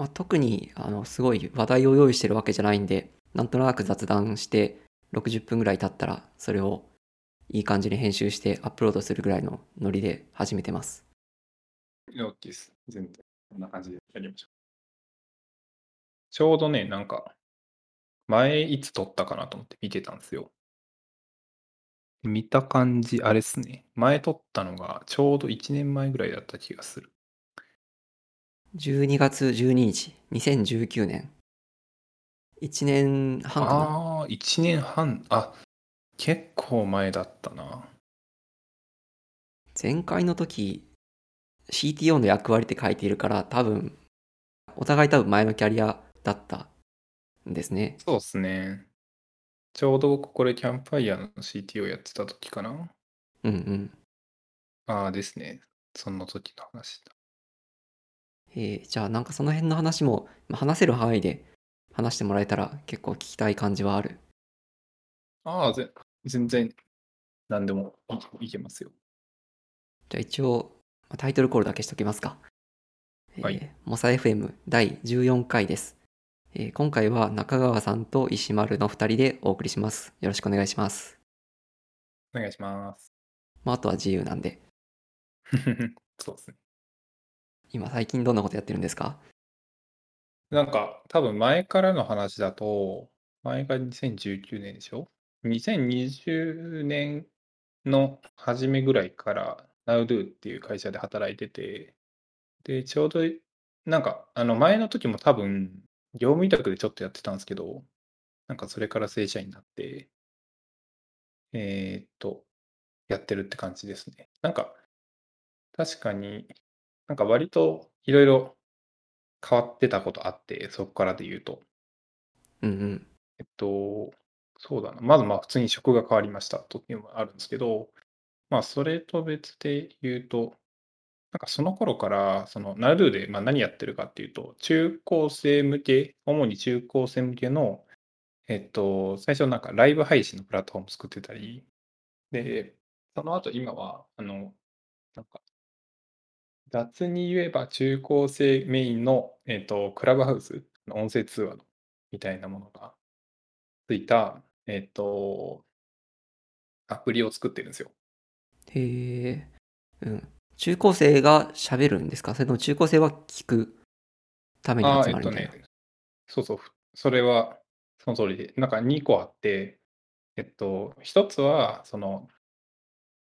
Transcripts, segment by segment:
まあ、特にあのすごい話題を用意してるわけじゃないんで、なんとなく雑談して60分ぐらい経ったらそれをいい感じに編集してアップロードするぐらいのノリで始めてます。OK です。全然、こんな感じでやりましょう。ちょうどね、なんか、前いつ撮ったかなと思って見てたんですよ。見た感じ、あれっすね。前撮ったのがちょうど1年前ぐらいだった気がする。12月12日、2019年。1年半かな。ああー、1年半。あ、結構前だったな。前回の時 CTO の役割って書いているから多分お互い多分前のキャリアだったんですねそうっすね。ちょうど僕これキャンプファイヤーの CTO やってた時かな。うんうんああですね。その時の話だ。えーじゃあなんかその辺の話もまあ話せる範囲で話してもらえたら結構聞きたい感じはある。ああ、ぜ全然何でもいいけますよ。じゃあ一応まあタイトルコールだけしときますか、えーはい。モサ FM 第14回です、えー今回は中川さんと石丸の2人でお送りします。よろしくお願いします。お願いします。まああとは自由なんで。そうですね。今最近どんなことやってるんですか？なんか多分前からの話だと、前が2019年でしょ ?2020 年の初めぐらいから NowDo っていう会社で働いてて、で、ちょうどなんかあの前の時も多分業務委託でちょっとやってたんですけど、なんかそれから正社員になって、えーっと、やってるって感じですね。なんか確かになんか割といろいろ変わってたことあって、そこからで言うと。うんうんえっと、そうだな。まずまあ普通に職が変わりましたというのもあるんですけど、まあそれと別で言うと、なんかその頃から、その Nadu でまあ何やってるかっていうと、中高生向け、主に中高生向けの、えっと、最初なんかライブ配信のプラットフォーム作ってたり、で、その後今は、あの、なんか、雑に言えば中高生メインの、えっと、クラブハウスの音声通話のみたいなものがついた、えっと、アプリを作ってるんですよ。へえ、うん。中高生が喋るんですか？それとも中高生は聞くために集まるみたいな？ね、そうそう、それはその通りで、なんか2個あって、えっと、一つは、その、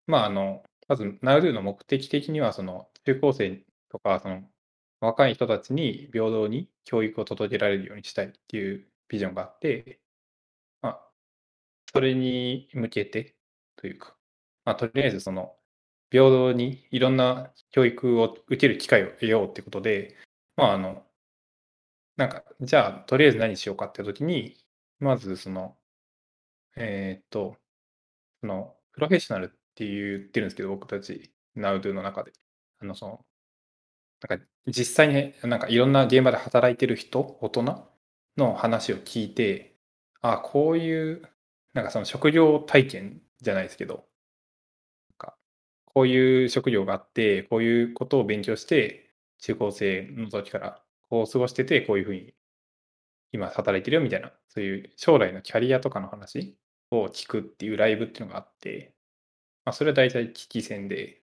まあ、あの、まず、NowDo の目的的には、その、中高生とか、その、若い人たちに平等に教育を届けられるようにしたいっていうビジョンがあって、まあ、それに向けてというか、まあ、とりあえずその、平等にいろんな教育を受ける機会を得ようってことで、まあ、あの、なんか、じゃあ、とりあえず何しようかって時に、まずその、えーっと、その、プロフェッショナルって言ってるんですけど、僕たち、NowDo の中で。の、その、なんか、実際に、なんかいろんな現場で働いてる人、大人の話を聞いて、あこういう、なんかその職業体験じゃないですけど、なんか、こういう職業があって、こういうことを勉強して、中高生の時からこう過ごしてて、こういうふうに今働いてるよみたいな、そういう将来のキャリアとかの話を聞くっていうライブっていうのがあって、まあ、それは大体聞き戦で、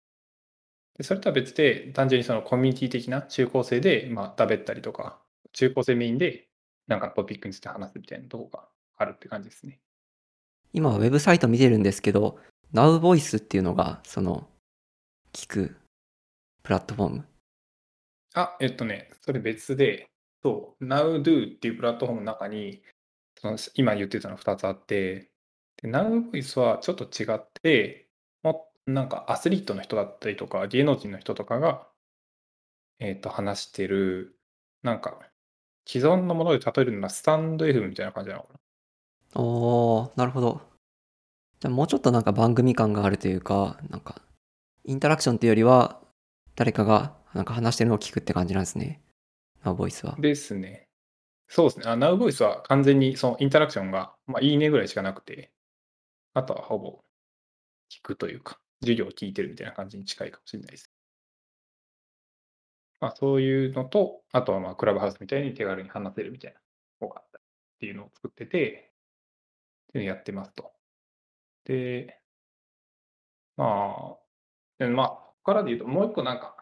でそれとは別で、単純にそのコミュニティ的な中高生で、まあ、だべったりとか、中高生メインで、なんかトピックについて話すみたいなとこがあるって感じですね。今、ウェブサイト見てるんですけど、Now Voice っていうのが、その、聞くプラットフォーム。あ、えっとね、それ別で、そう、NowDo っていうプラットフォームの中に、その今言ってたの2つあって、で NowVoice はちょっと違って、もなんかアスリートの人だったりとか、芸能人の人とかが、えっと、話してる、なんか、既存のもので例えるのはスタンド F みたいな感じなのかな。おー、なるほど。じゃあもうちょっとなんか番組感があるというか、なんか、インタラクションっていうよりは、誰かがなんか話してるのを聞くって感じなんですね。Now Voice は。ですね。そうですね。あ NowVoice は完全にそのインタラクションが、まあ、いいねぐらいしかなくて、あとはほぼ聞くというか、授業を聞いてるみたいな感じに近いかもしれないです。まあそういうのと、あとはまあクラブハウスみたいに手軽に話せるみたいな方があったっていうのを作ってて、っていうのをやってますと。で、まあ、でまあ、ここからで言うと、もう一個なんか、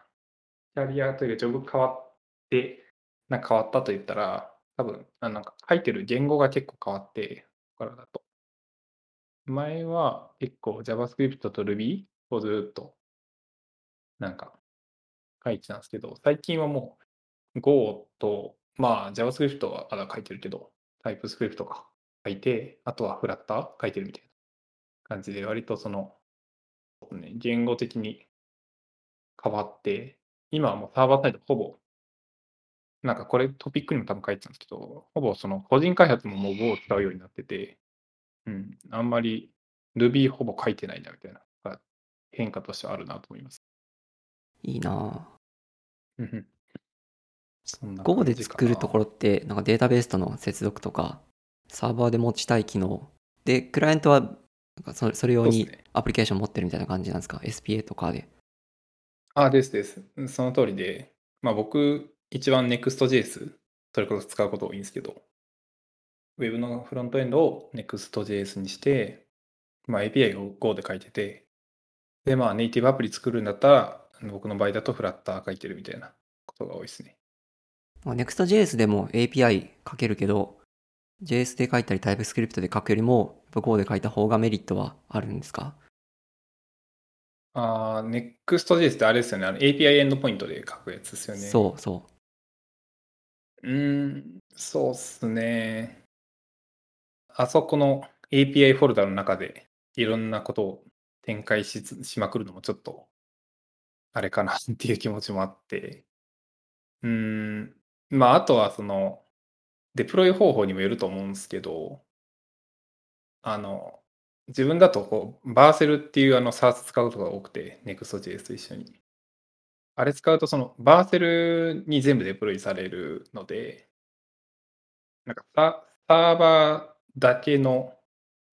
キャリアというか、ジョブ変わって、なんか変わったと言ったら、多分なんか書いてる言語が結構変わって、ここからだと。前は結構 JavaScript と Ruby をずっとなんか書いてたんですけど、最近はもう Go と、まあ JavaScript はまだ書いてるけど、TypeScript とか書いて、あとは Flutter 書いてるみたいな感じで、割とその、ね、言語的に変わって、今はもうサーバーサイドほぼ、なんかこれトピックにも多分書いてたんですけど、ほぼその個人開発ももう Go を使うようになってて、うん、あんまり Ruby ほぼ書いてないなみたいな変化としてはあるなと思います。いいなぁ。うんそんな Go で作るところなって、なんかデータベースとの接続とか、サーバーで持ちたい機能。で、クライアントは、なんかそそれ用にアプリケーション持ってるみたいな感じなんですか ?SPA とかで。あ、ですです。その通りで、まあ僕、一番 Next.js、それこそ使うこと多いんですけど、Web のフロントエンドを Next.js にして、まあ API を Go で書いてて、で、まあネイティブアプリ作るんだったら、僕の場合だと Flutter 書いてるみたいなことが多いですね。まあ Next.js でも API 書けるけど、JS で書いたり TypeScript で書くよりも、Go で書いた方がメリットはあるんですか？あー Next.js ってあれですよね。API エンドポイントで書くやつですよね。そうそうーん、そうっすね。あそこの API フォルダの中でいろんなことを展開ししまくるのもちょっと、あれかなっていう気持ちもあって。うーん、まあ、あとはその、デプロイ方法にもよると思うんですけど、あの、自分だとこう、バーセルっていうあの SARS 使うことが多くて、Next.js と一緒に。あれ使うと、そのバーセルに全部デプロイされるので、なんかササーバーだけの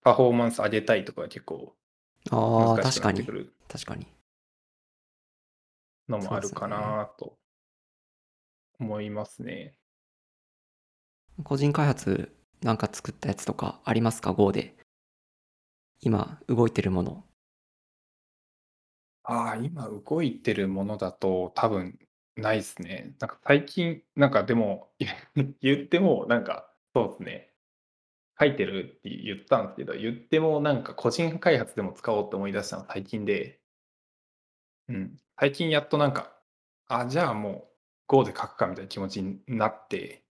パフォーマンス上げたいとかは結構ああ、確かに確かに。のもあるかなと思いますね。個人開発なんか作ったやつとかありますか ?Go で。今動いてるもの。ああ、今動いてるものだと多分ないですね。なんか最近、なんかでも言ってもなんかそうですね。書いてるって言ったんですけど、言ってもなんか個人開発でも使おうって思い出したの最近で、うん、最近やっとなんか、あ、じゃあもう Go で書くかみたいな気持ちになって、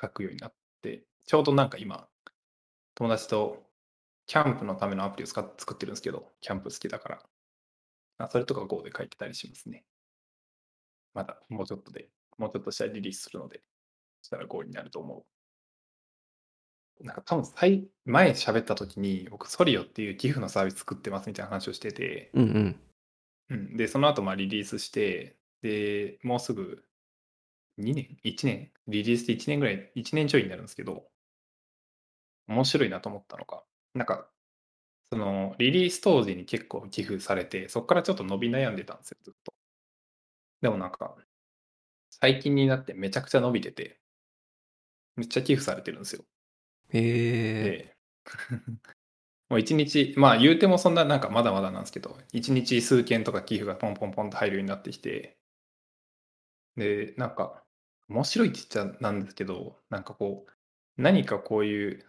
書くようになって、ちょうどなんか今、友達とキャンプのためのアプリを使っ作ってるんですけど、キャンプ好きだから。あそれとか Go で書いてたりしますね。まだもうちょっとで、もうちょっとしたらリリースするので、そしたら Go になると思う。なんか多分最前喋った時に僕ソリオっていう寄付のサービス作ってますみたいな話をしてて、うんうん。うん、でその後まあリリースしてでもうすぐ2年？1年？リリースで1年ぐらい1年ちょいになるんですけど面白いなと思ったのがなんかそのリリース当時に結構寄付されてそこからちょっと伸び悩んでたんですよずっと。でもなんか最近になってめちゃくちゃ伸びててめっちゃ寄付されてるんですよへえ。もう一日まあ言うてもそんななんかまだまだなんですけど一日数件とか寄付がポンポンポンと入るようになってきてでなんか面白いって言っちゃなんですけどなんかこう何かこういう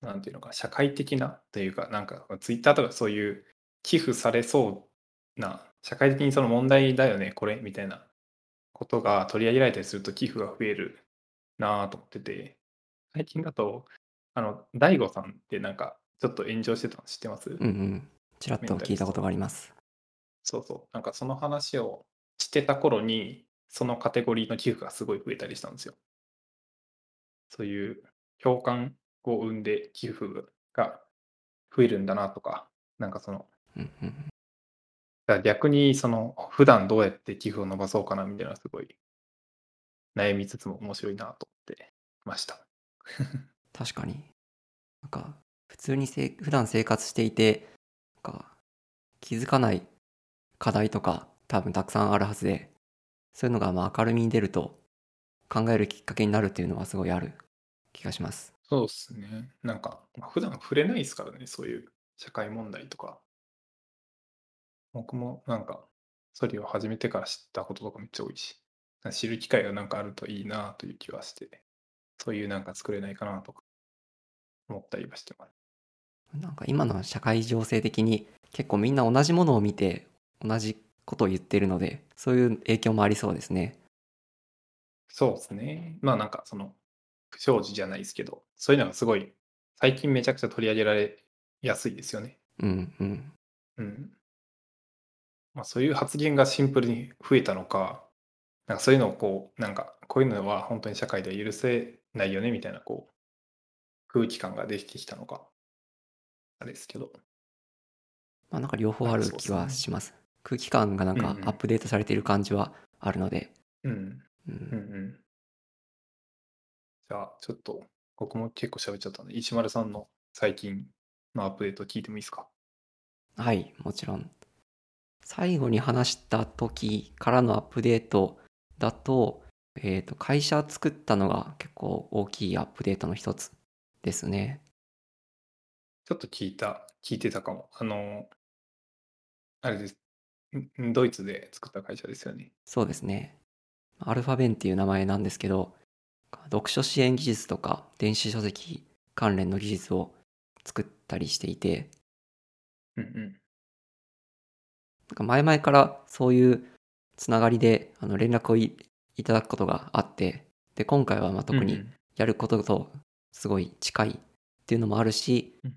なんていうのか社会的なというかなんかツイッターとかそういう寄付されそうな社会的にその問題だよねこれみたいなことが取り上げられたりすると寄付が増えるなぁと思ってて最近だとあの大悟さんってなんかちょっと炎上してたの知ってます、うんうん。ちらっと聞いたことがあります。そうそうなんかその話をしてた頃にそのカテゴリーの寄付がすごい増えたりしたんですよそういう共感を生んで寄付が増えるんだなとかなんかそのうんうん。だから逆にその普段どうやって寄付を伸ばそうかなみたいなすごい悩みつつも面白いなと思ってました。確かに。なんか、普通にせ普段生活していて、なんか、気づかない課題とか多分たくさんあるはずで、そういうのがまあ明るみに出ると考えるきっかけになるっていうのはすごいある気がします。そうですね。なんか、まあ普段触れないですからね、そういう社会問題とか。僕もなんか、それを始めてから知ったこととかめっちゃ多いし、知る機会がなんかあるといいなという気はして、そういうなんか作れないかなとか思ったりはしてます。なんか今の社会情勢的に結構みんな同じものを見て同じことを言ってるのでそういう影響もありそうですね。そうですね。まあなんかその、不祥事じゃないですけど、そういうのがすごい、最近めちゃくちゃ取り上げられやすいですよね。うんうん。うん。まあそういう発言がシンプルに増えたのか、なんかそういうのをこう、なんかこういうのは本当に社会では許せないよねみたいなこう、空気感ができてきたのか、あれですけど。まあなんか両方ある気はします。空気感がなんかアップデートされている感じはあるので。うん。ううんん、うん。じゃあちょっと、僕も結構喋っちゃったんで、石丸さんの最近のアップデート聞いてもいいですか？はい、もちろん。最後に話した時からのアップデートだと、えっ、と、会社作ったのが結構大きいアップデートの一つですね。ちょっと聞いた、聞いてたかも。あの、あれです。んドイツで作った会社ですよね。そうですね。アルファベンっていう名前なんですけど、読書支援技術とか電子書籍関連の技術を作ったりしていて、うんうん。なんか前々からそういうつながりであの連絡をいいただくことがあって、で、今回はまあ特にやることとすごい近いっていうのもあるし、うん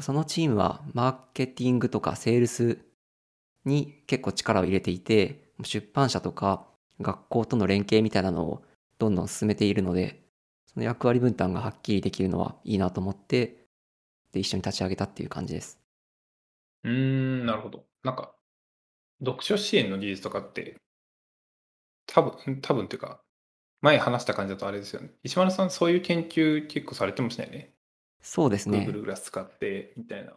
そのチームはマーケティングとかセールスに結構力を入れていて、出版社とか学校との連携みたいなのをどんどん進めているので、その役割分担がはっきりできるのはいいなと思って、で、一緒に立ち上げたっていう感じです。うーん、なるほど。なんか、読書支援の技術とかって、多分、多分っていうか、前話した感じだとあれですよね。石丸さん、そういう研究結構されてましたよね。そうですね。Google グラス使って、みたいな。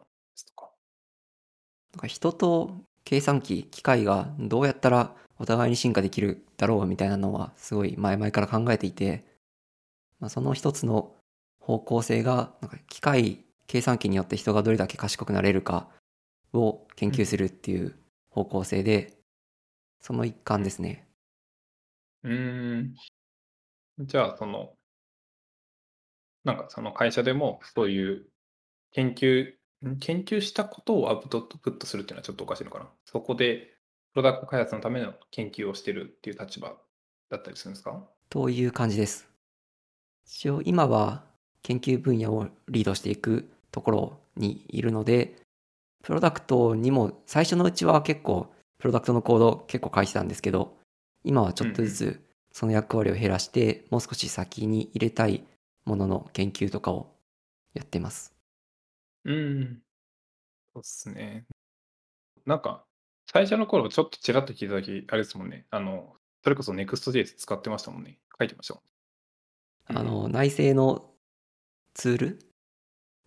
なんか人と計算機、機械がどうやったらお互いに進化できるだろうみたいなのはすごい前々から考えていて、まあ、その一つの方向性がなんか機械、計算機によって人がどれだけ賢くなれるかを研究するっていう方向性で、その一環ですね。うん。じゃあ、その、なんかその会社でもそういう研究、ん？研究したことをアウトプットするっていうのはちょっとおかしいのかな。そこでプロダクト開発のための研究をしてるっていう立場だったりするんですか？という感じです。一応今は研究分野をリードしていくところにいるので、プロダクトにも最初のうちは結構プロダクトのコード結構書いてたんですけど、今はちょっとずつその役割を減らして、もう少し先に入れたいものの研究とかをやってます。うん。そうっすね。なんか、最初の頃ちょっとちらっと聞いたとき、あれですもんね。あの、それこそ Next.js 使ってましたもんね。書いてましたもん。あの、内製のツール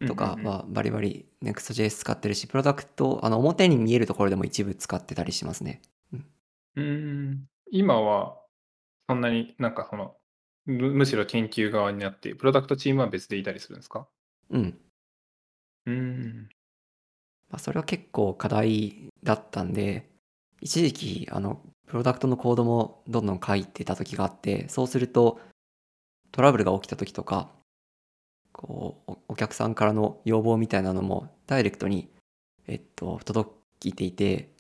うんとかうんうんはバリバリ Next.js 使ってるし、プロダクト、あの表に見えるところでも一部使ってたりしますね。うーん。今は、そんなになんかその、むむしろ研究側になって、プロダクトチームは別でいたりするんですか？うん。うーん。まあ、それは結構課題だったんで、一時期、あの、プロダクトのコードもどんどん書いてた時があって、そうすると、トラブルが起きた時とか、こう、おお客さんからの要望みたいなのもダイレクトに、えっと、届いていて、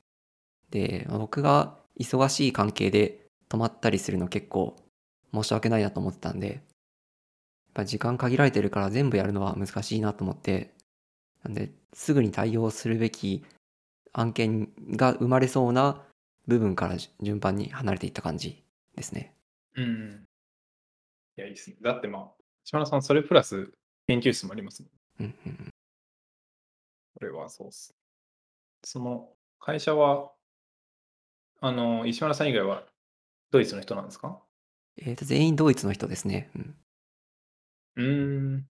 で、まあ僕が忙しい関係で止まったりするの結構申し訳ないなと思ってたんで、やっぱ時間限られてるから全部やるのは難しいなと思って、なんで、すぐに対応するべき案件が生まれそうな部分からじ順番に離れていった感じですね。うん。いや、いいですね。だってまあ、島田さん、それプラス研究室もありますもん。うんうんうんこれはそうっす。その会社は、あの、石原さん以外はドイツの人なんですか？えーと、全員ドイツの人ですね。うん。うーん。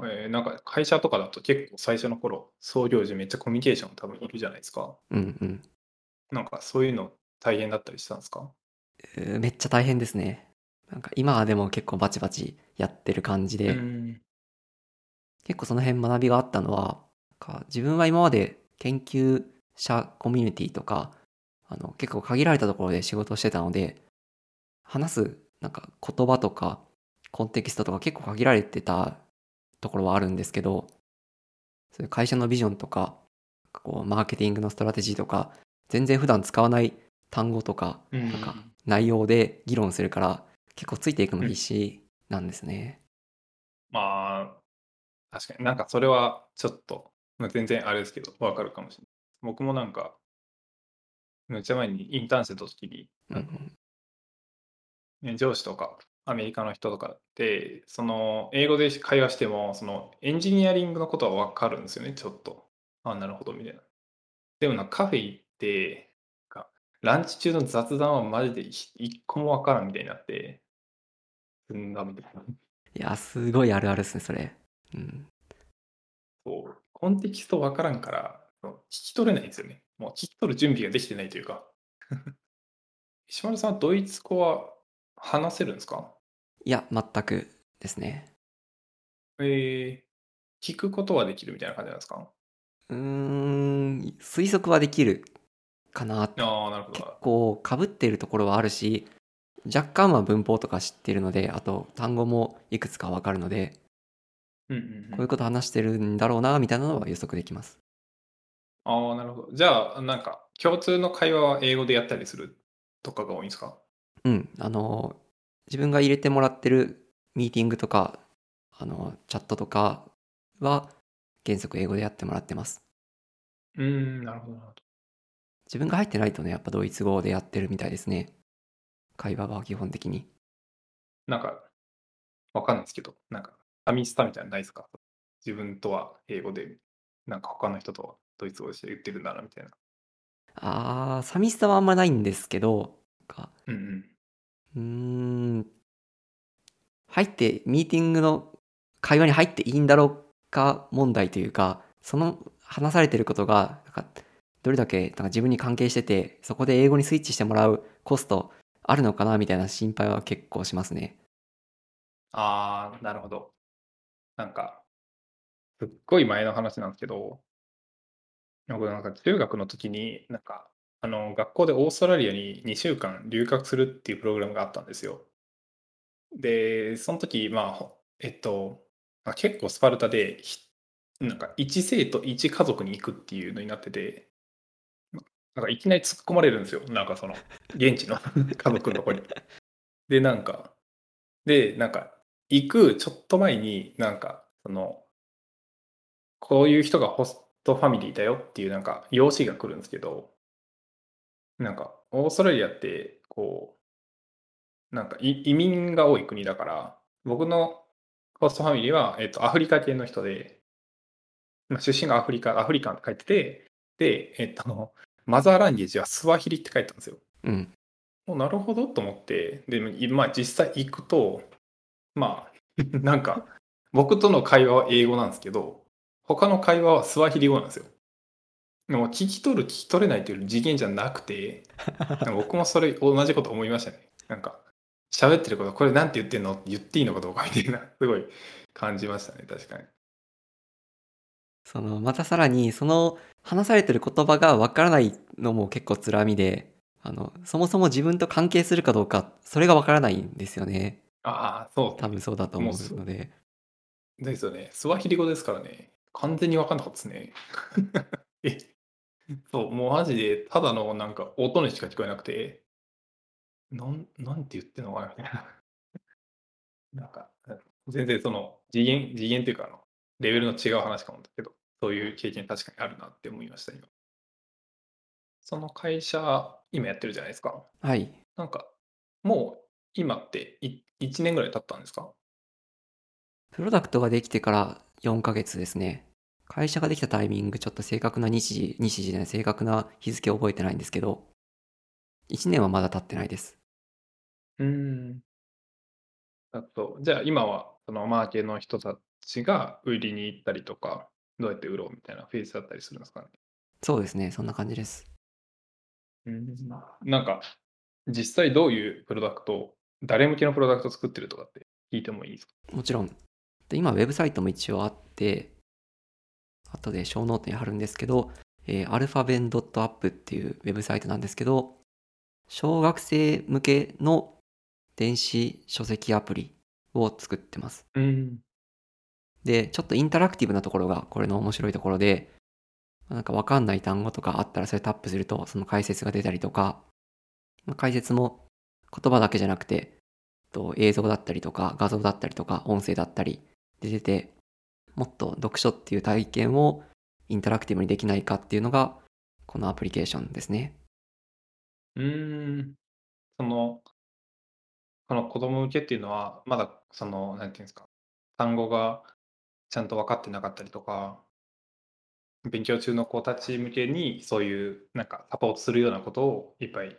えーなんか会社とかだと結構最初の頃、創業時めっちゃコミュニケーション多分いるじゃないですか。うんうん。なんかそういうの大変だったりしたんですか？うーめっちゃ大変ですね。なんか今はでも結構バチバチやってる感じうで、ん。結構その辺学びがあったのは、なんか自分は今まで研究者コミュニティとか、あの結構限られたところで仕事をしてたので、話すなんか言葉とかコンテキストとか結構限られてたところはあるんですけど、そういう会社のビジョンとか、こうマーケティングのストラテジーとか、全然普段使わない単語とか、うんなんか内容で議論するから、結構ついていくの必死なんですね。まあ、確かになんかそれはちょっと、まあ、全然あれですけど、わかるかもしれない。僕もなんか、めっちゃ前にインターンしてた時に、うん上司とかアメリカの人とかって、その英語で会話しても、そのエンジニアリングのことはわかるんですよね、ちょっと。あ、なるほど、みたいな。でもなカフェ行って、ランチ中の雑談はマジで一一個もわからんみたいになって、すんだみたいな。いや、すごいあるあるですね、それ。うん。そう、コンテキストわからんから、聞き取れないんですよね。もう聞き取る準備ができてないというか。石丸さん、ドイツ語は話せるんですか？いや、全くですね。えー、聞くことはできるみたいな感じなんですか？うーん、推測はできるかな。ああ、なるほ結ど。構被っているところはあるし、若干は文法とか知ってるので、あと単語もいくつかわかるので、うんうんうんこういうこと話してるんだろうな、みたいなのは予測できます。ああ、なるほど。じゃあ、なんか、共通の会話は英語でやったりするとかが多いんですか？うん、あの、自分が入れてもらってるミーティングとか、あの、チャットとかは原則英語でやってもらってます。うーん、なるほど、なるほど。自分が入ってないとね、やっぱドイツ語でやってるみたいですね。会話は基本的に。なんか、わかんないですけど、なんか、サミスタみたいなのないですか？自分とは英語で、なんか他の人とはドイツ語で言ってるんだな、みたいな。あー、寂しさはあんまないんですけど、かうんうん。うーん、入って、ミーティングの会話に入っていいんだろうか問題というか、その話されてることが、なんかどれだけなんか自分に関係してて、そこで英語にスイッチしてもらうコストあるのかなみたいな心配は結構しますね。ああ、なるほど。なんか、すっごい前の話なんですけど、僕なんか中学の時に、なんか、あの、学校でオーストラリアに2週間留学するっていうプログラムがあったんですよ。で、その時、まあ、ほえっと、まあ結構スパルタで、ひなんか1生徒1家族に行くっていうのになってて、なんかいきなり突っ込まれるんですよ。なんかその、現地の 家族のとこに。で、なんか、で、なんか、行くちょっと前になんか、その、こういう人がホストファミリーだよっていうなんか、用紙が来るんですけど、なんか、オーストラリアって、こう、なんかい移民が多い国だから、僕のホストファミリーは、えっと、アフリカ系の人で、まあ出身がアフリカ、アフリカンって書いてて、で、えっと、マザーランゲージはスワヒリって書いてたんですよ。うん。もうなるほどと思って、で、まあ実際行くと、まあ、なんか、僕との会話は英語なんですけど、他の会話はスワヒリ語なんですよ。でも聞き取る聞き取れないという次元じゃなくて、僕もそれ同じこと思いましたね。なんか、喋ってること、これなんて言ってんの？って言っていいのかどうかみたいな、すごい感じましたね、確かに。その、またさらに、その話されてる言葉がわからないのも結構つらみで、あの、そもそも自分と関係するかどうか、それがわからないんですよね。ああ、そう。多分そうだと思うので。ですよね。スワヒリ語ですからね。完全に分かんなかったですね。え、そう、もうマジで、ただのなんか音にしか聞こえなくて、なん、なんて言ってんのかなみたいな。なんか、全然その次元、次元っていうかあの、レベルの違う話かもだけど、そういう経験確かにあるなって思いました、今。その会社、今やってるじゃないですか。はい。なんか、もう今ってい1年ぐらい経ったんですか？プロダクトができてから4ヶ月ですね。会社ができたタイミング、ちょっと正確な日時、日時じゃない、正確な日付を覚えてないんですけど、1年はまだ経ってないです。うーん。あと、じゃあ今はそのマーケの人たちが売りに行ったりとか、どうやって売ろうみたいなフェーズだったりするんですかね？そうですね、そんな感じです。うん、なんか、実際どういうプロダクト、誰向けのプロダクト作ってるとかって聞いてもいいですか？もちろん。で今、ウェブサイトも一応あって、後でショーノートに貼るんですけど、えー、アルファベン .app っていうウェブサイトなんですけど、小学生向けの電子書籍アプリを作ってます。うん。で、ちょっとインタラクティブなところがこれの面白いところで、なんかわかんない単語とかあったらそれタップするとその解説が出たりとか、解説も言葉だけじゃなくて、と映像だったりとか画像だったりとか音声だったりで出て、もっと読書っていう体験をインタラクティブにできないかっていうのがこのアプリケーションですね。うーん。その、この子供向けっていうのは、まだその、なんていうんですか、単語がちゃんと分かってなかったりとか、勉強中の子たち向けにそういうなんかサポートするようなことをいっぱい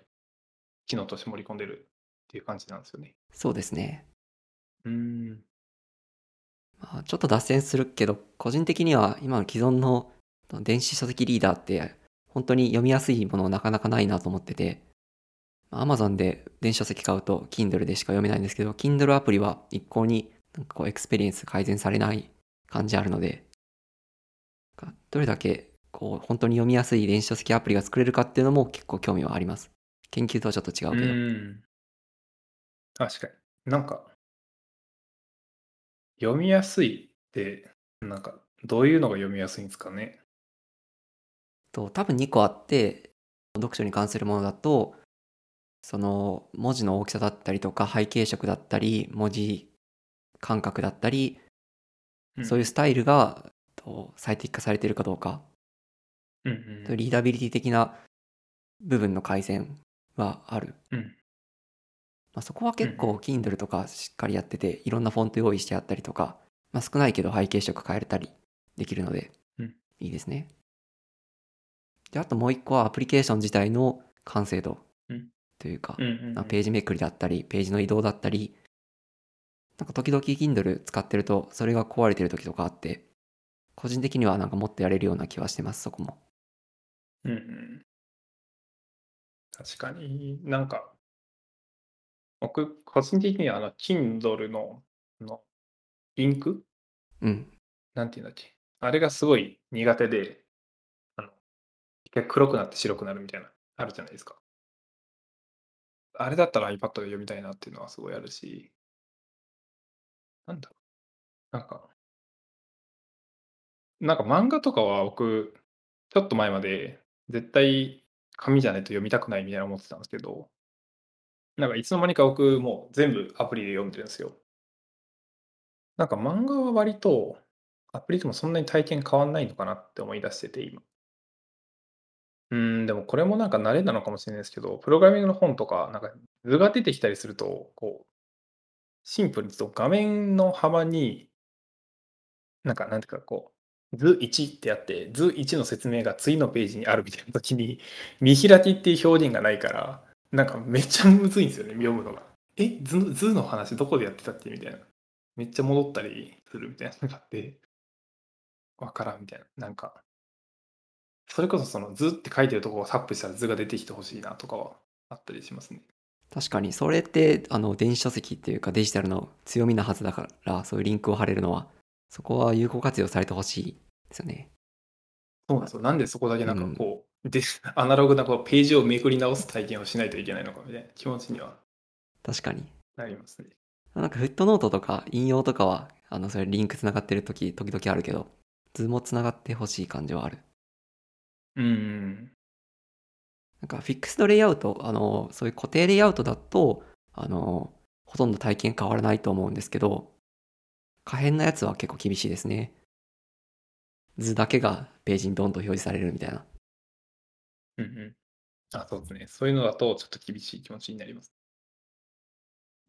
機能として盛り込んでるっていう感じなんですよね。そうですね。うーん。まあ、ちょっと脱線するけど、個人的には今の既存の電子書籍リーダーって本当に読みやすいものなかなかないなと思ってて、Amazon で電子書籍買うと Kindle でしか読めないんですけど、Kindle アプリは一向になんかこうエクスペリエンス改善されない感じあるので、どれだけこう本当に読みやすい電子書籍アプリが作れるかっていうのも結構興味はあります。研究とはちょっと違うけど。確かに。なんか、読みやすいって、なんか、どういうのが読みやすいんですかね？と多分2個あって読書に関するものだとその文字の大きさだったりとか背景色だったり文字感覚だったり、うん。そういうスタイルがと最適化されているかどうか、うんうんリーダビリティ的な部分の改善はある、うんまあ、そこは結う構 Kindle とかしっかりやってていろんなフォント用意してあったりとか、まあ、少ないけど背景色変えれたりできるので、うん。いいですね。であともう一個はアプリケーション自体の完成度うん。というか、ページめくりだったりページの移動だったりなんか時々 Kindle 使ってるとそれが壊れてる時とかあって個人的にはなんかもっとやれるような気はしてますそこも。うんうん。確かに。なんか、僕、個人的にはあの、Kindle の、あの、インク？うん。なんていうんだっけ？あれがすごい苦手で、あの、一回黒くなって白くなるみたいな、あるじゃないですか。あれだったら iPad で読みたいなっていうのはすごいあるし、なんだろう。なんか、なんか漫画とかは僕、ちょっと前まで絶対紙じゃないと読みたくないみたいな思ってたんですけど、なんかいつの間にか僕もう全部アプリで読んでるんですよ。なんか漫画は割とアプリでもそんなに体験変わんないのかなって思い出してて今。うーん、でもこれもなんか慣れなのかもしれないですけど、プログラミングの本とか、なんか図が出てきたりすると、こう、シンプルに言うと画面の幅に、なんかなんていうかこう、図1ってあって、図1の説明が次のページにあるみたいな時に、見開きっていう表現がないから、なんかめっちゃむずいんですよね、読むのが。え、図の図の話どこでやってたっけみたいな。めっちゃ戻ったりするみたいなのがあって、わからんみたいな。なんか、それこそその図って書いてるところをタップしたら図が出てきてほしいなとかはあったりしますね。確かにそれってあの電子書籍っていうかデジタルの強みなはずだからそういうリンクを貼れるのはそこは有効活用されてほしいですよねそうなんですよ。なんでそこだけなんかこう、で、アナログなこうページをめくり直す体験をしないといけないのかみたいな気持ちには。確かに。なりますね。なんかフットノートとか引用とかはあのそれリンクつながってる時時々あるけど図もつながってほしい感じはある。うん。なんかフィックスドレイアウトあのそういう固定レイアウトだとあのほとんど体験変わらないと思うんですけど可変なやつは結構厳しいですね。図だけがページにドンと表示されるみたいなうんうん。あ、そうですね。そういうのだとちょっと厳しい気持ちになります。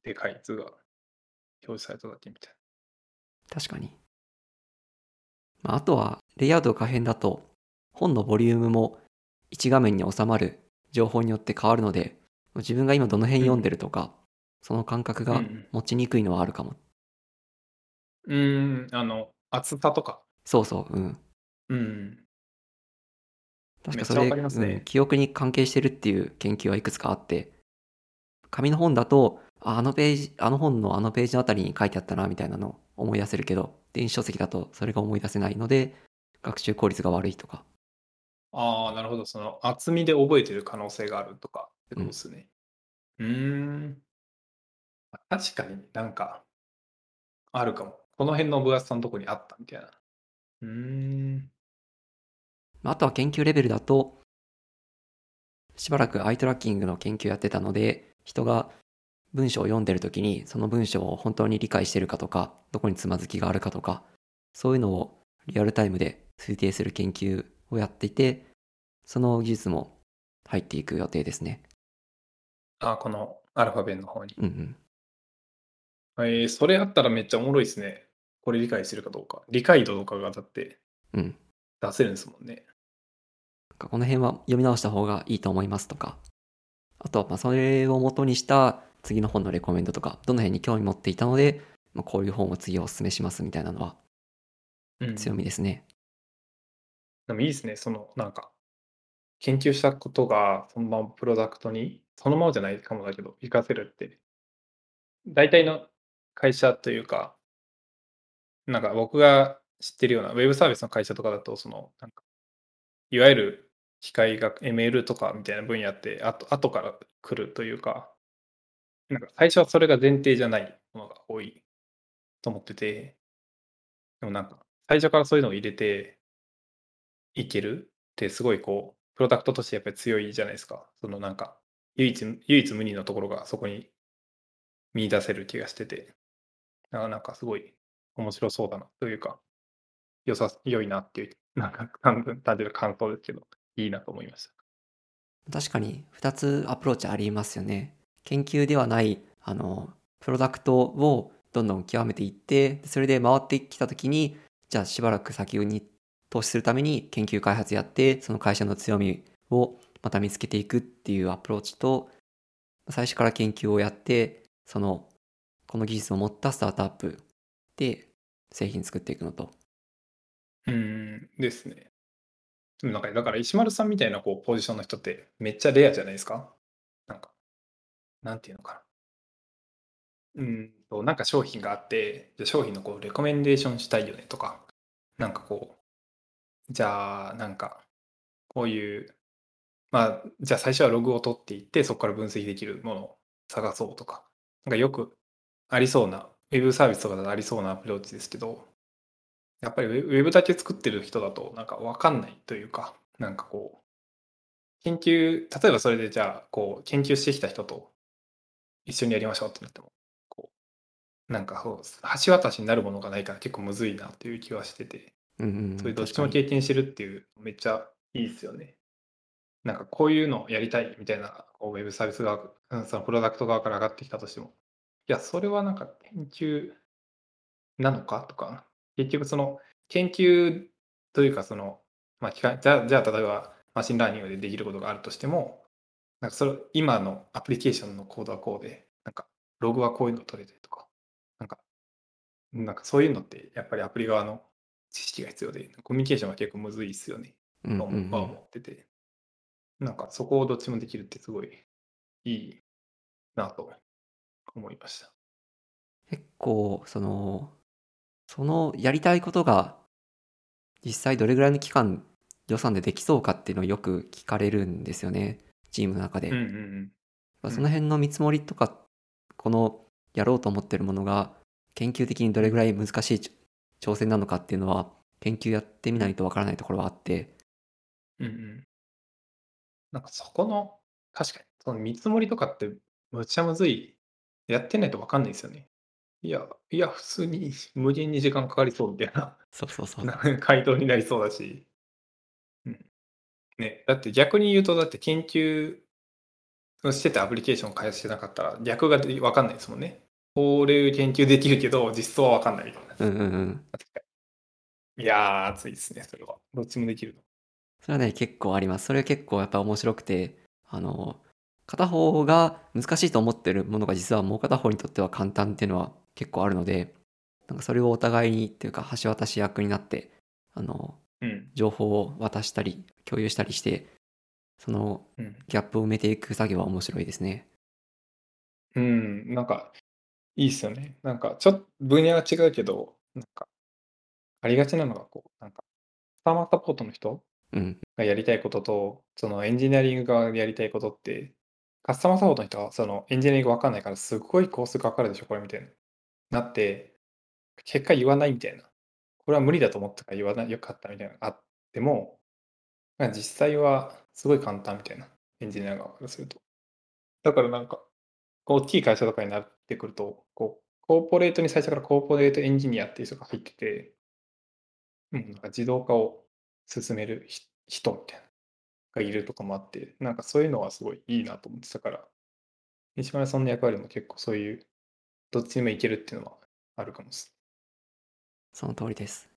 でかい図が表示されただけみたい確かに。まあ、あとは、レイアウトが可変だと、本のボリュームも1画面に収まる情報によって変わるので、自分が今どの辺読んでるとか、その感覚がうんうん持ちにくいのはあるかも。な。うん、あの、厚さとか。そうそう、うん。うん。確かそれ、ねうん記憶に関係してるっていう研究はいくつかあって、紙の本だと、ああのページ、あの本のあのページのあたりに書いてあったな、みたいなのを思い出せるけど、電子書籍だとそれが思い出せないので、学習効率が悪いとか。ああ、なるほど。その厚みで覚えてる可能性があるとかってことですね。うーん。確かになんか、あるかも。この辺の分厚さのとこにあったみたいな。うーん。まああとは研究レベルだと、しばらくアイトラッキングの研究やってたので、人が文章を読んでる時に、その文章を本当に理解してるかとか、どこにつまずきがあるかとか、そういうのをリアルタイムで推定する研究をやっていて、その技術も入っていく予定ですね。あ、このアルファベンの方に。うんうん。えーそれあったらめっちゃおもろいですね。これ理解してるかどうか。理解度とかがだってうん。出せるんですもんね。この辺は読み直した方がいいと思いますとか、あとはまあそれを元にした次の本のレコメンドとか、どの辺に興味持っていたので、まあ、こういう本を次お勧めしますみたいなのはうん強みですね。でもいいですね。そのなんか、研究したことがそのままプロダクトに、そのままじゃないかもだけど、活かせるって。大体の会社というか、なんか僕が知ってるようなウェブサービスの会社とかだと、その、なんか、いわゆる機械学、ML とかみたいな分野って、あと後から来るというか、なんか最初はそれが前提じゃないものが多いと思ってて、でもなんか、最初からそういうのを入れていけるってすごいこう、プロダクトとしてやっぱり強いじゃないですか。そのなんか、唯一、唯一無二のところがそこに見出せる気がしてて、だかなんかすごい面白そうだなというか、良さ、良いなっていう、なんか単純な感想ですけど、いいなと思いました。確かに2つアプローチありますよね。研究ではない、あの、プロダクトをどんどん極めていって、それで回ってきた時に、じゃあしばらく先に投資するために研究開発やって、その会社の強みをまた見つけていくっていうアプローチと、最初から研究をやって、その、この技術を持ったスタートアップで製品作っていくのと。うーん、ですね。でもなんか、だから石丸さんみたいなこうポジションの人ってめっちゃレアじゃないですか？なんか、なんていうのかな。うんと、なんか商品があって、じゃ商品のこうレコメンデーションしたいよねとか、なんかこう、じゃあなんか、こういう、まあ、じゃあ最初はログを取っていって、そこから分析できるものを探そうとか、なんかよくありそうな、ウェブサービスとかだとありそうなアプローチですけど、やっぱりウェブウェブだけ作ってる人だとなんかわかんないというか、なんかこう、研究、例えばそれでじゃあ、こう、研究してきた人と一緒にやりましょうってなっても、こう、なんかそう、橋渡しになるものがないから結構むずいなという気はしてて、うんうんうん。そういうどっちも経験してるっていう、めっちゃいいですよね。なんかこういうのをやりたいみたいな、こうウェブサービス側、うんそのプロダクト側から上がってきたとしても、いや、それはなんか研究なのかとか、結局その研究というかその、まあ、じゃあ、じゃあ例えばマシンラーニングでできることがあるとしても、なんかそれ今のアプリケーションのコードはこうで、なんかログはこういうの取れてとか、なんか、なんかそういうのってやっぱりアプリ側の知識が必要で、コミュニケーションは結構むずいですよね。とうんうんうんは思ってて、なんかそこをどっちもできるってすごいいいなと思いました。結構そのそのやりたいことが実際どれぐらいの期間予算でできそうかっていうのをよく聞かれるんですよねチームの中で、うんうんうん。まあその辺の見積もりとかこのやろうと思ってるものが研究的にどれぐらい難しいち挑戦なのかっていうのは研究やってみないとわからないところはあってうんうん。なんかそこの、確かに、その見積もりとかってむっちゃむずい。やってないと分かんないですよね。いや、いや、普通に無限に時間かかりそうみたいな そうそうそうな回答になりそうだし。うん。ね、だって逆に言うと、だって研究をしててアプリケーションを開発してなかったら逆がで分かんないですもんね。これ研究できるけど実装は分かんないみたいな。うんうんうんいやー、熱いですね、それは。どっちもできるの。それはね結構ありますそれ結構やっぱ面白くてあの片方が難しいと思ってるものが実はもう片方にとっては簡単っていうのは結構あるのでなんかそれをお互いにっていうか橋渡し役になってあのうん。情報を渡したり共有したりしてそのうん。ギャップを埋めていく作業は面白いですね。うん。なんか、いいっすよね。なんか、ちょっと分野が違うけど、なんか、ありがちなのが、こう、なんか、カスタマーサポートの人うんがやりたいことと、そのエンジニアリング側でやりたいことって、カスタマーサポートの人はそのエンジニアリングわかんないから、すごいコースかかるでしょ、これみたいな。なって、結果言わないみたいな。これは無理だと思ったから言わないよかったみたいなのがあっても、なんか実際はすごい簡単みたいな。エンジニア側からすると。だからなんか、こう大きい会社とかになってくると、こう、コーポレートに最初からコーポレートエンジニアっていう人が入ってて、うん、なんか自動化を進める人みたいな、がいるとかもあって、なんかそういうのはすごいいいなと思ってたから、西村さんの役割も結構そういう、どっちにもいけるっていうのはあるかもしその通りです。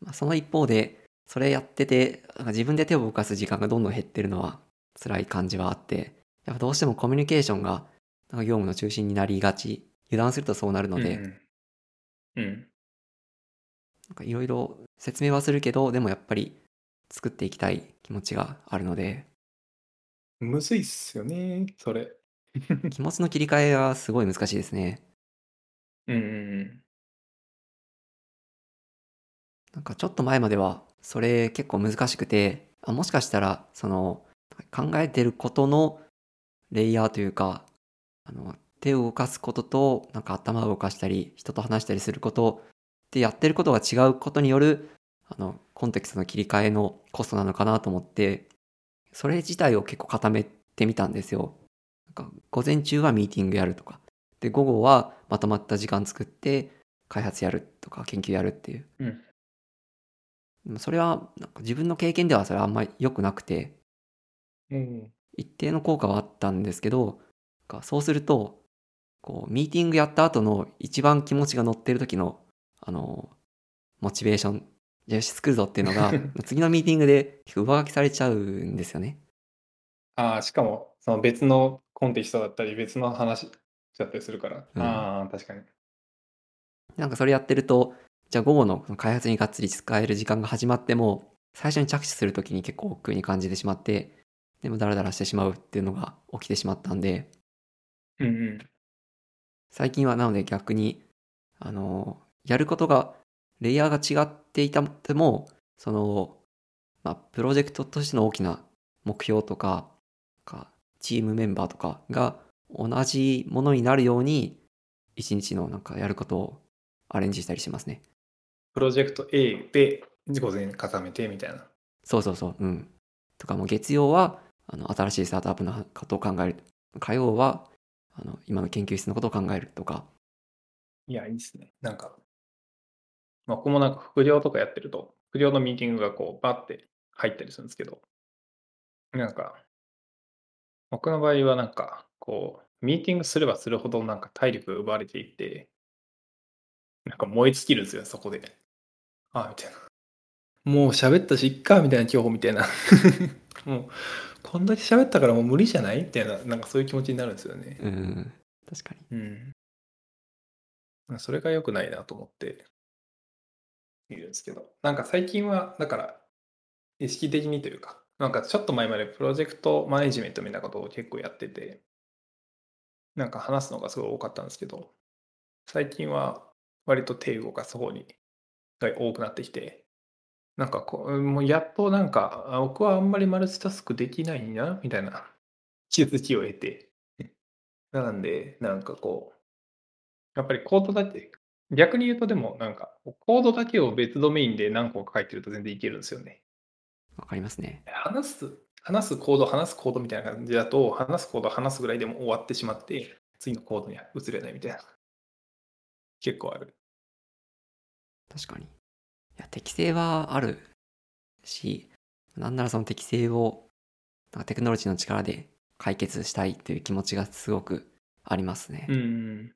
まあ、その一方でそれやってて自分で手を動かす時間がどんどん減ってるのは辛い感じはあってやっぱどうしてもコミュニケーションが業務の中心になりがち油断するとそうなるので。うん。なんかいろいろ説明はするけどでもやっぱり作っていきたい気持ちがあるのでむずいっすよね、それ。気持ちの切り替えがすごい難しいですね。うんうんなんかちょっと前まではそれ結構難しくてあもしかしたらその考えてることのレイヤーというかあの手を動かすこととなんか頭を動かしたり人と話したりすることでやってることが違うことによるあのコンテクストの切り替えのコストなのかなと思ってそれ自体を結構固めてみたんですよ。か午前中はミーティングやるとかで午後はまとまった時間作って開発やるとか研究やるっていううん。それはなんか自分の経験ではそれはあんまり良くなくてうん。一定の効果はあったんですけどそうするとこうミーティングやった後の一番気持ちが乗ってる時のあのモチベーションよし作るぞっていうのが 次のミーティングで上書きされちゃうんですよね。ああ、しかも、その別のコンテキストだったり、別の話だったりするから。うんああ、確かに。なんかそれやってるとじゃあ午後の開発にがっつり使える時間が始まっても最初に着手する時に結構億劫に感じてしまってでもダラダラしてしまうっていうのが起きてしまったんでうんうん。最近はなので逆にあのやることがレイヤーが違っていたてもその、まあ、プロジェクトとしての大きな目標とかかチームメンバーとかが同じものになるように一日のなんかやることをアレンジしたりしますね。プロジェクト A で午前固めてみたいな。そうそうそう。うん。とかもう月曜はあの新しいスタートアップのことを考える。火曜はあの今の研究室のことを考えるとか。いや、いいっすね。なんか、まあ僕もなんか副業とかやってると、副業のミーティングがこう、バッて入ったりするんですけど、なんか、僕の場合はなんか、こう、ミーティングすればするほどなんか体力が奪われていって、なんか燃え尽きるんですよ、そこで。ああ、みたいな。もう喋ったし、いっか、みたいな、今日みたいな。もう、こんだけ喋ったからもう無理じゃない？みたいな、なんかそういう気持ちになるんですよね。うん確かにうん。まあそれが良くないなと思っているんですけど、なんか最近は、だから、意識的にというか、なんかちょっと前までプロジェクトマネジメントみたいなことを結構やってて、なんか話すのがすごい多かったんですけど、最近は割と手動かす方にが多くなってきて、なんかこう、もうやっとなんか、僕はあんまりマルチタスクできないな、みたいな気づきを得て、なんで、なんかこう、やっぱりコードだけ、逆に言うとでもなんか、コードだけを別ドメインで何個か書いてると全然いけるんですよね。わかりますね話す、話すコード、話すコードみたいな感じだと、話すコード、話すぐらいでも終わってしまって、次のコードに移れないみたいな。結構ある。確かにいや適性はあるしなんならその適性をなんかテクノロジーの力で解決したいという気持ちがすごくありますね、うん。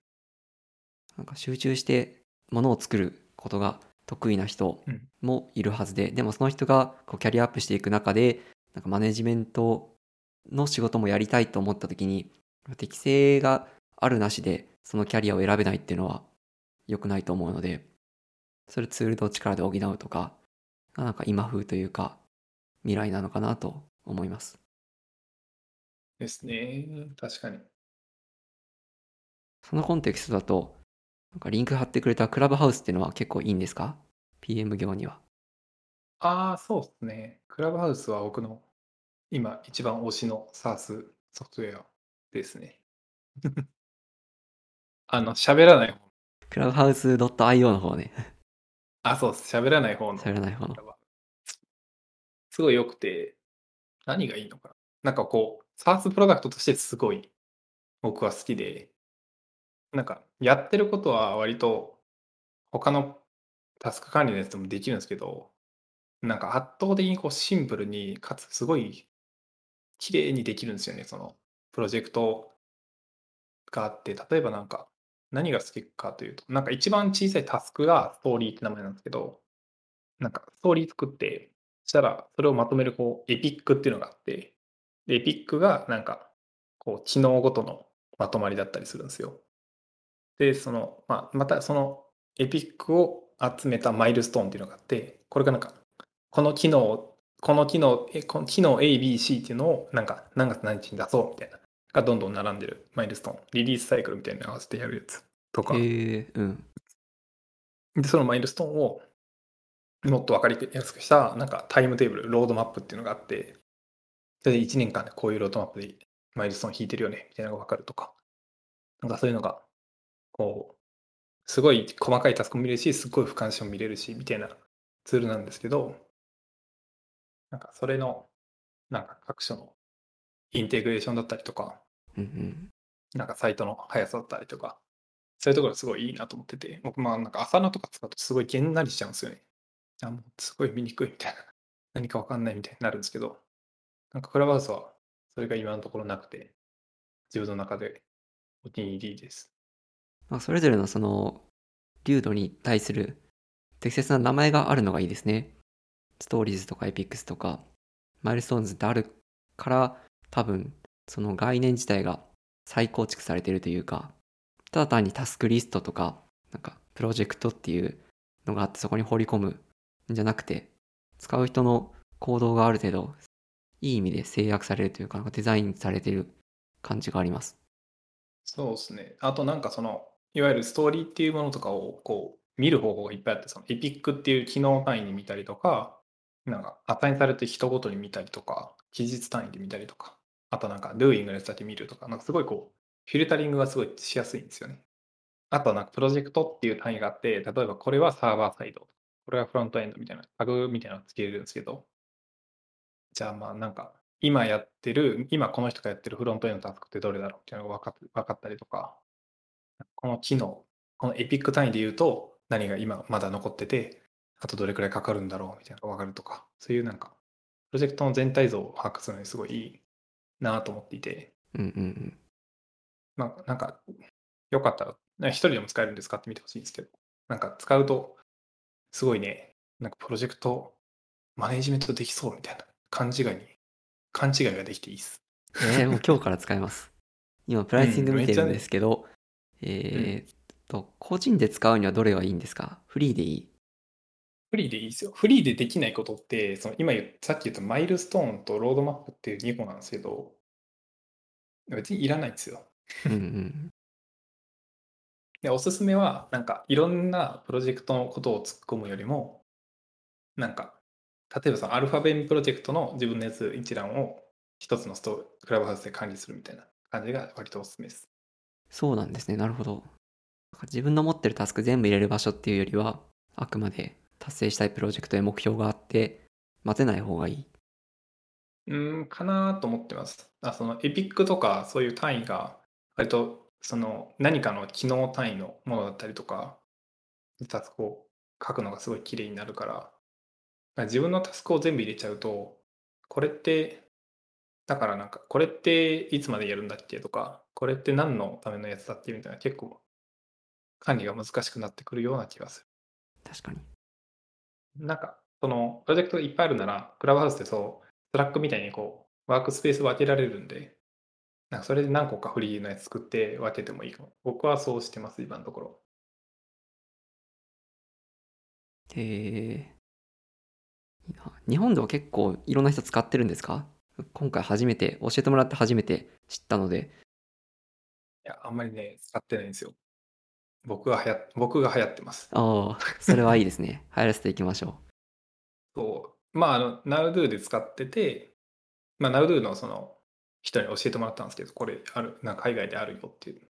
なんか集中してものを作ることが得意な人うんもいるはずで、でもその人がこうキャリアアップしていく中でなんかマネジメントの仕事もやりたいと思った時に適性があるなしでそのキャリアを選べないっていうのは良くないと思うのでそれツールの力で補うとかがなんか今風というか未来なのかなと思います。ですね。確かに。そのコンテクストだと、なんかリンク貼ってくれたクラブハウスっていうのは結構いいんですか ?PM 業には。ああ、そうですね。クラブハウスは僕の今一番推しの SaaS ソフトウェアですね。あの、喋らない方。クラブハウス .io の方ね。あ、そうです。喋らない方の。喋らない方の。すごい良くて、何がいいのかな。なんかこう、SaaS プロダクトとしてすごい僕は好きで、なんかやってることは割と他のタスク管理のやつでもできるんですけど、なんか圧倒的にこうシンプルに、かつすごい綺麗にできるんですよね、そのプロジェクトがあって、例えばなんか何が好きかというと、なんか一番小さいタスクがストーリーって名前なんですけど、なんかストーリー作って、したらそれをまとめるこうエピックっていうのがあって、でエピックがなんかこう機能ごとのまとまりだったりするんですよ。で、その、まあ、またそのエピックを集めたマイルストーンっていうのがあって、これがなんか、この機能を、この機能、えこの機能 A、B、C っていうのをなんか何月何日に出そうみたいな、がどんどん並んでるマイルストーン、リリースサイクルみたいに合わせてやるやつとか、へえうん。で、そのマイルストーンをもっと分かりやすくした、なんかタイムテーブル、ロードマップっていうのがあって、それで1年間でこういうロードマップでマイルストーン引いてるよね、みたいなのが分かるとか、なんかそういうのが、こう、すごい細かいタスクも見れるし、すごい俯瞰しても見れるし、みたいなツールなんですけど、なんかそれの、なんか各所のインテグレーションだったりとか、うんうん。なんかサイトの速さだったりとか、そういうところがすごいいいなと思ってて、僕まあなんか朝のとか使うとすごいげんなりしちゃうんですよね。あ、もうすごい見にくいみたいな。何かわかんないみたいになるんですけど、なんかクラブハウスはそれが今のところなくて、自分の中でお気に入りです。まあ、それぞれのその、リュードに対する適切な名前があるのがいいですね。 stories とか epics とか、 milestones ってあるから、多分、その概念自体が再構築されているというか、ただ単にタスクリストとか、なんか、プロジェクトっていうのがあってそこに放り込むんじゃなくて、使う人の行動がある程度、いい意味で制約されるというか、なんかデザインされている感じがあります。そうですね。あとなんかその、いわゆるストーリーっていうものとかをこう見る方法がいっぱいあって、そのエピックっていう機能単位で見たりとか、なんかアサインされて人ごとに見たりとか、期日単位で見たりとか、あとなんか doing のやつだけ見るとか、なんかすごいこう、フィルタリングがすごいしやすいんですよね。あとはなんかプロジェクトっていう単位があって、例えばこれはサーバーサイド、これはフロントエンドみたいな、タグみたいなのつけれるんですけど、じゃあまあなんか、今やってる、今この人がやってるフロントエンドタスクってどれだろうっていうのが分かっ分かったりとか、この機能、このエピック単位で言うと、何が今まだ残ってて、あとどれくらいかかるんだろうみたいなのが分かるとか、そういうなんか、プロジェクトの全体像を把握するのにすごいいいなと思っていて、うんうんうん。まあなんか、よかったら、ね一人でも使えるんで使ってみてほしいんですけど、なんか使うと、すごいね、なんかプロジェクトマネージメントできそうみたいな勘違いに、勘違いができていいです。えー、もう今日から使えます。今、プライシング見てるんですけど、えーっと、個人で使うにはどれがいいんですか？フリーでいい？フリーでいいですよ。フリーでできないことって、その今言っさっき言ったマイルストーンとロードマップっていう2個なんですけど、別にいらないんですよ。うんうん。で、おすすめは、なんかいろんなプロジェクトのことを突っ込むよりも、なんか、例えばそのアルファベンプロジェクトの自分のやつ一覧を一つのストクラブハウスで管理するみたいな感じが割とおすすめです。そうなんですね。なるほど。自分の持ってるタスク全部入れる場所っていうよりは、あくまで達成したいプロジェクトや目標があって、待てない方がいい。うーん、かなと思ってます。あそのエピックとかそういう単位が割とその何かの機能単位のものだったりとか、タスクを書くのがすごい綺麗になるから、から自分のタスクを全部入れちゃうと、これって、だからなんか、これっていつまでやるんだっけとか、これって何のためのやつだっけみたいな結構管理が難しくなってくるような気がする。確かに。なんか、その、プロジェクトがいっぱいあるなら、クラブハウスでそう、スラックみたいにこう、ワークスペース分けられるんで、なんかそれで何個かフリーのやつ作って分けてもいいかも。僕はそうしてます、今のところ。へえ。日本では結構いろんな人使ってるんですか？今回初めて、教えてもらって初めて知ったので、いや、あんまりね、使ってないんですよ。僕がはや僕が流行ってます。ああ、それはいいですね。流行らせていきましょそう。まあ、あの、Nowdo で使ってて、まあ、Nowdo のその人に教えてもらったんですけど、これある、なんか海外であるよっていう。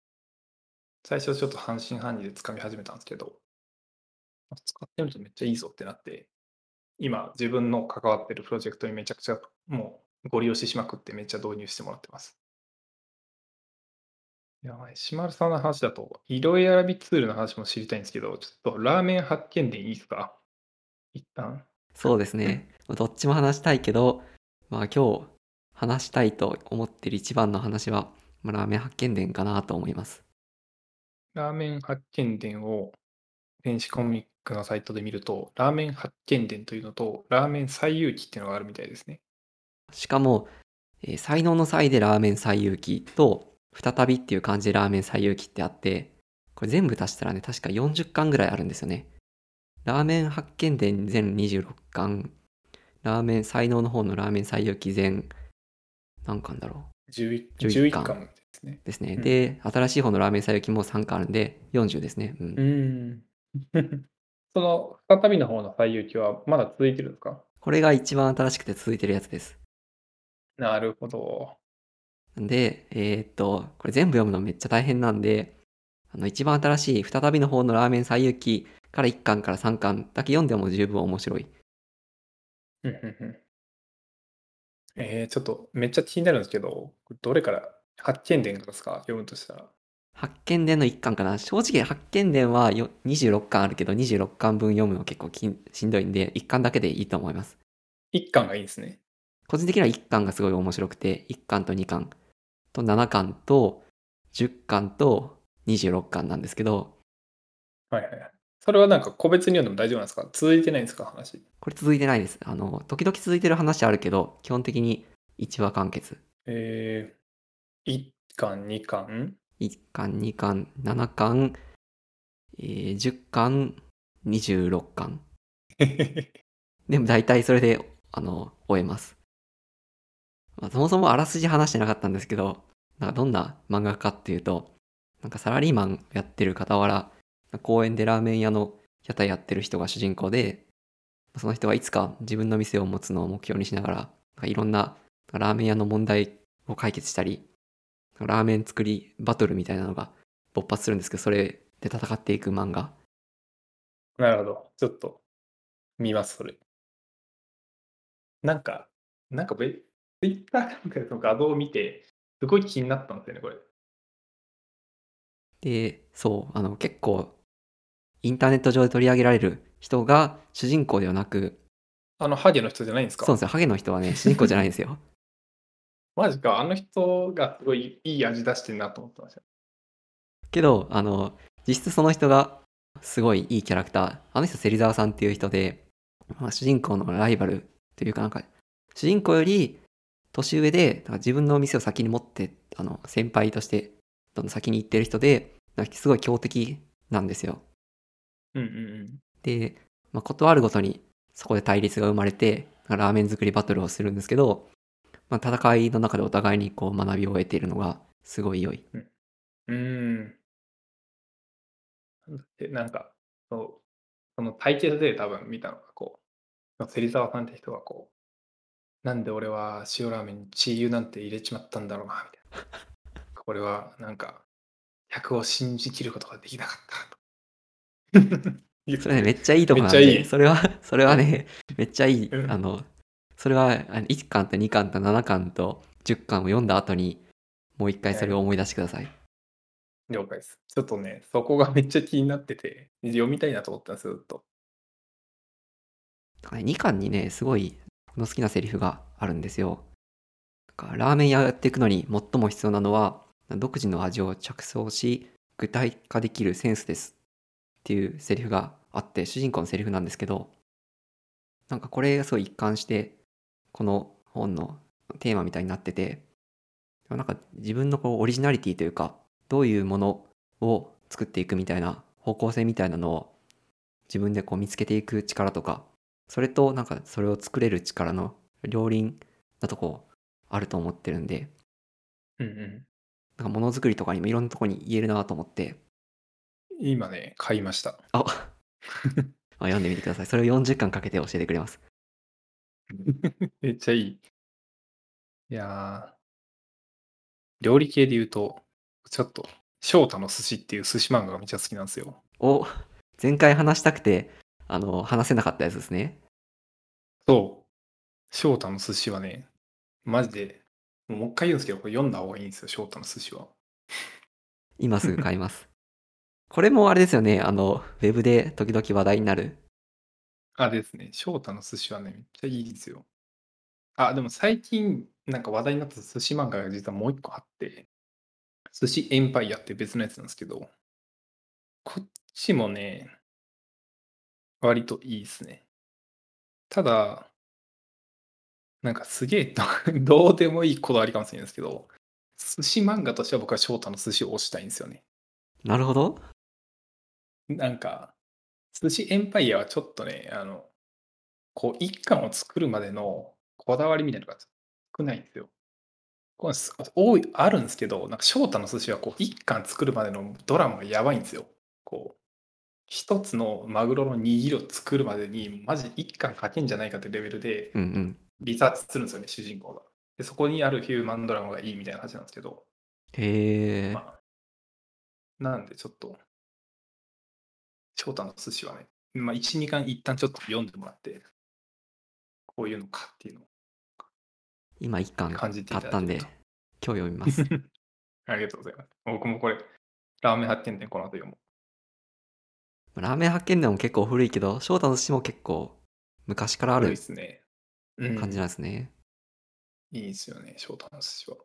最初ちょっと半信半疑で使い始めたんですけど、使ってみるとめっちゃいいぞってなって、今自分の関わってるプロジェクトにめちゃくちゃもうご利用ししまくってめっちゃ導入してもらってます。いや、石丸さんの話だと、色選びツールの話も知りたいんですけど、ちょっとラーメン発見伝いいですか？一旦。う。そうですね。どっちも話したいけど、まあ今日話したいと思ってる一番の話は、まあ、ラーメン発見伝かなと思います。ラーメン発見伝を電子コミックのサイトで見ると、ラーメン発見伝というのと、ラーメン最有機っていうのがあるみたいですね。しかも、えー才能の際でラーメン最有機と、再びっていう漢字でラーメン最有機ってあって、これ全部足したらね、確か40巻ぐらいあるんですよね。ラーメン発見伝全26巻、ラーメン才能の方のラーメン最有機全、何巻だろ11 11 11巻巻ですね。うですね。うんで、新しい方のラーメン最有機も3巻あるんで、40ですね。うん。うん。その再びの方の最有機はまだ続いてるんですか？これが一番新しくて続いてるやつです。なるほど。で、えーっと、これ全部読むのめっちゃ大変なんで、あの、一番新しい再びの方のラーメン最有機から1巻から3巻だけ読んでも十分面白い。うんうんうんえー、ちょっとめっちゃ気になるんですけど、どれから発見伝からですか？読むとしたら。発見伝の1巻かな。正直発見伝はよ26巻あるけど、26巻分読むの結構きんしんどいんで、1巻だけでいいと思います。1巻がいいんですね。個人的には1巻がすごい面白くて、1巻と2巻と7巻と10巻と26巻なんですけど、はいはいはい。それはなんか個別に読んでも大丈夫なんですか？続いてないんですか？話。これ続いてないです。あの、時々続いてる話あるけど、基本的に1話完結。えー、1巻、2巻？1巻、2巻、7巻、えー10巻、26巻。でも大体それで、あの、終えます。まあ、そもそもあらすじ話してなかったんですけど、なんかどんな漫画かっていうと、なんかサラリーマンやってる傍ら、公園でラーメン屋の屋台やってる人が主人公で、その人はいつか自分の店を持つのを目標にしながら、なんかいろんなラーメン屋の問題を解決したり、ラーメン作りバトルみたいなのが勃発するんですけど、それで戦っていく漫画。なるほど。ちょっと見ます、それ。なんか、なんか、ツイッターなんかの画像を見て、すごい気になったんですよね、これ。で、そう、あの結構、インターネット上で取り上げられる人が主人公ではなく、あの、ハゲの人じゃないんですか？そうですよ、ハゲの人はね、主人公じゃないんですよ。マジか、あの人がすごいいい味出してるなと思ってました。けど、あの、実質その人がすごいいいキャラクター。あの人、芹沢さんっていう人で、まあ、主人公のライバルというかなんか、主人公より年上で、だから自分の店を先に持って、あの、先輩として、どんどん先に行ってる人で、なんかすごい強敵なんですよ。うんうんうん。で、まあ、ことあるごとにそこで対立が生まれて、ラーメン作りバトルをするんですけど、まあ、戦いの中でお互いにこう学びを得ているのがすごい良い。うーん。でなんか、そう、その対決で多分見たのが、こう、芹沢さんって人がこう、なんで俺は塩ラーメンにチー油なんて入れちまったんだろうな、みたいな。これはなんか、客を信じきることができなかったと。それね、めっちゃいいとこなんで、いいそれは、それはね、めっちゃいい。うんあの、それはあの1巻と2巻と7巻と10巻を読んだ後に、もう一回それを思い出してください。了解です。ちょっとね、そこがめっちゃ気になってて、読みたいなと思ったんですよ、ずっと。2巻にね、すごい、この好きなセリフがあるんですよ。ラーメン屋やっていくのに最も必要なのは、独自の味を着想し、具体化できるセンスです。っていうセリフがあって、主人公のセリフなんですけど、なんかこれがすごい一貫して、この本のテーマみたいになってて、なんか自分のこうオリジナリティというか、どういうものを作っていくみたいな方向性みたいなのを自分でこう見つけていく力とか、それとなんかそれを作れる力の両輪なとこあると思ってるんで、うんうん。なんかものづくりとかにもいろんなとこに言えるなと思って、今ね、買いました。あま あ読んでみてください。それを40巻かけて教えてくれます。めっちゃいい。いやー、料理系で言うと、ちょっと、翔太の寿司っていう寿司漫画がめっちゃ好きなんですよ。お、前回話したくて、あの、話せなかったやつですね。そう。翔太の寿司はね、マジで、もう一回言うんですけど、これ読んだ方がいいんですよ、翔太の寿司は。今すぐ買います。これもあれですよね、あの、ウェブで時々話題になる。あですね、翔太の寿司はね、めっちゃいいですよ。あ、でも最近、なんか話題になった寿司漫画が実はもう一個あって、寿司エンパイアって別のやつなんですけど、こっちもね、割といいですね。ただ、なんかすげえど どうでもいいこだわりかもしれないですけど、寿司漫画としては僕は翔太の寿司を推したいんですよね。なるほど。なんか、寿司エンパイアはちょっとね、あの、こう、一巻を作るまでのこだわりみたいなのが少ないんですよ。これす多い、あるんですけど、なんか翔太の寿司はこう、一巻作るまでのドラマがやばいんですよ。こう、一つのマグロの握りを作るまでに、マジ一巻書けんじゃないかってレベルでうんうん。リサーチするんですよね、主人公が。で、そこにあるヒューマンドラマがいいみたいな話なんですけど、へえ。まあ、なんでちょっと、翔太の寿司はね、まあ、1、2巻一旦ちょっと読んでもらって、こういうのかっていうのを今1巻感じてったんで、今日読みます。と。ありがとうございます。僕もこれ、ラーメン発見店この後読もラーメン発見でも結構古いけど、翔太の寿司も結構昔からう。あるですね。うん。感じなんですね。いいですよね、翔太の寿司は。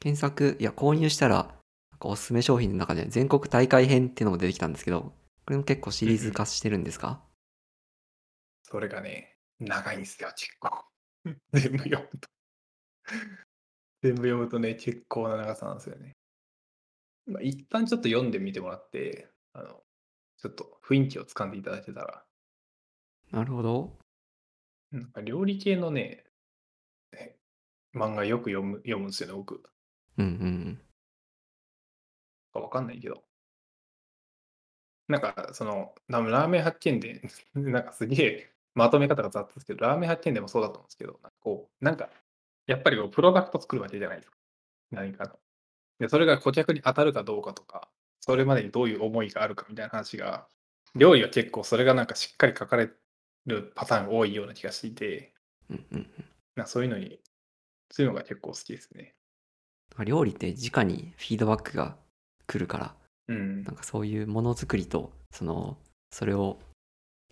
検索、いや、購入したら、おすすめ商品の中で全国大会編っていうのも出てきたんですけど、これも結構シリーズ化してるんですか、それがね、長いんですよ、結構。全部読むと。全部読むとね、結構な長さなんですよね。まあ、一旦ちょっと読んでみてもらって、あの、ちょっと雰囲気をつかんでいただけたら、なるほど。なんか料理系のね、ね漫画よく読む読むんですよね、僕。うんうんわかんないけど。なんか、その、なラーメン発見で、なんかすげえまとめ方が雑ですけど、ラーメン発見でもそうだと思うんですけど、なんかこう、なんか、やっぱりこうプロダクト作るわけじゃないですか。何かの。で、それが顧客に当たるかどうかとか、それまでにどういう思いがあるかみたいな話が、料理は結構それがなんかしっかり書かれるパターンが多いような気がしていて、うん。うんうんなそういうのに、そういうのが結構好きですね。うん。料理って直にフィードバックが来るから、うんなん。かそういうものづくりと、その、それを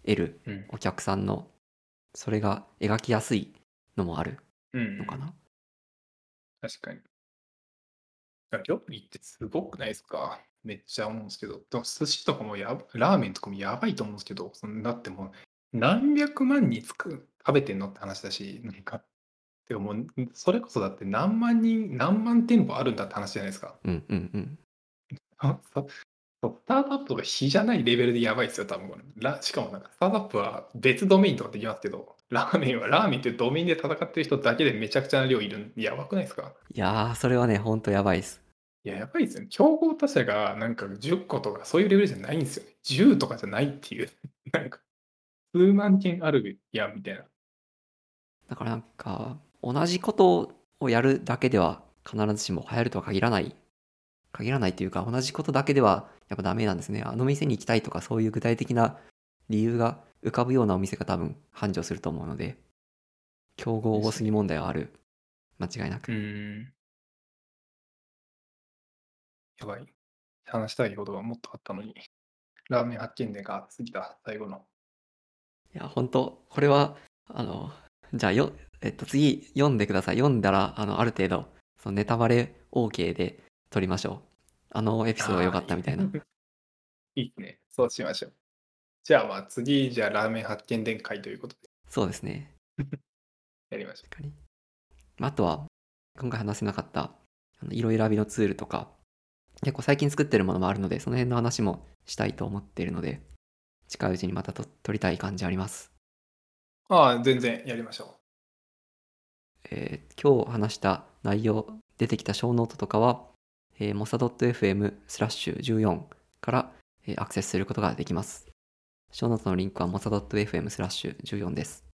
得るうん。お客さんの、それが描きやすいのもあるうんのかな？確かに。料理ってすごくないですか？めっちゃ思うんですけど。でも寿司とかもやばラーメンとかもやばいと思うんですけど、そんだってもう何百万人つく食べてんのって話だし、なんか、てかもうそれこそだって何万人、何万店舗あるんだって話じゃないですか。うんうんうん。あそそうスタートアップとか比じゃないレベルでやばいですよ、多分これ。ラしかもなんかスタートアップは別ドメインとかできますけど、ラーメンはラーメンっていうドメインで戦ってる人だけでめちゃくちゃな量いるんやばくないですか？いやー、それはね、ほんとやばいです。いや、やばいですよね。競合他社がなんか10個とかそういうレベルじゃないんですよね。10とかじゃないっていう。なんか、数万件あるやんみたいな。だからなんか、同じことをやるだけでは必ずしも流行るとは限らない。限らないというか、同じことだけではやっぱダメなんですね。あの店に行きたいとか、そういう具体的な理由が浮かぶようなお店が多分繁盛すると思うので、競合多すぎ問題はある。間違いなく。ん。やばい。話したいことがもっとあったのに。ラーメン発見でが過ぎた、最後の。いや、本当これは、あの、じゃあよ、えっと、次読んでください。読んだら、あの、ある程度、そのネタバレ OK で撮りましょう。あのエピソードが良かったみたいな。いいね。そうしましょう。じゃあまあ次、じゃあラーメン発見伝会ということでそうですね。やりましょ確かに。まああとは、今回話せなかった、あの色選びのツールとか、結構最近作ってるものもあるので、その辺の話もしたいと思っているので、近いうちにまた録りたい感じあります。ああ、全然やりましょえー今日話した内容、出てきたショーノートとかは、えー、mosa.fm スラッシュ14から、えーアクセスすることができます。小ノートのリンクは mosa.fm スラッシュ14です。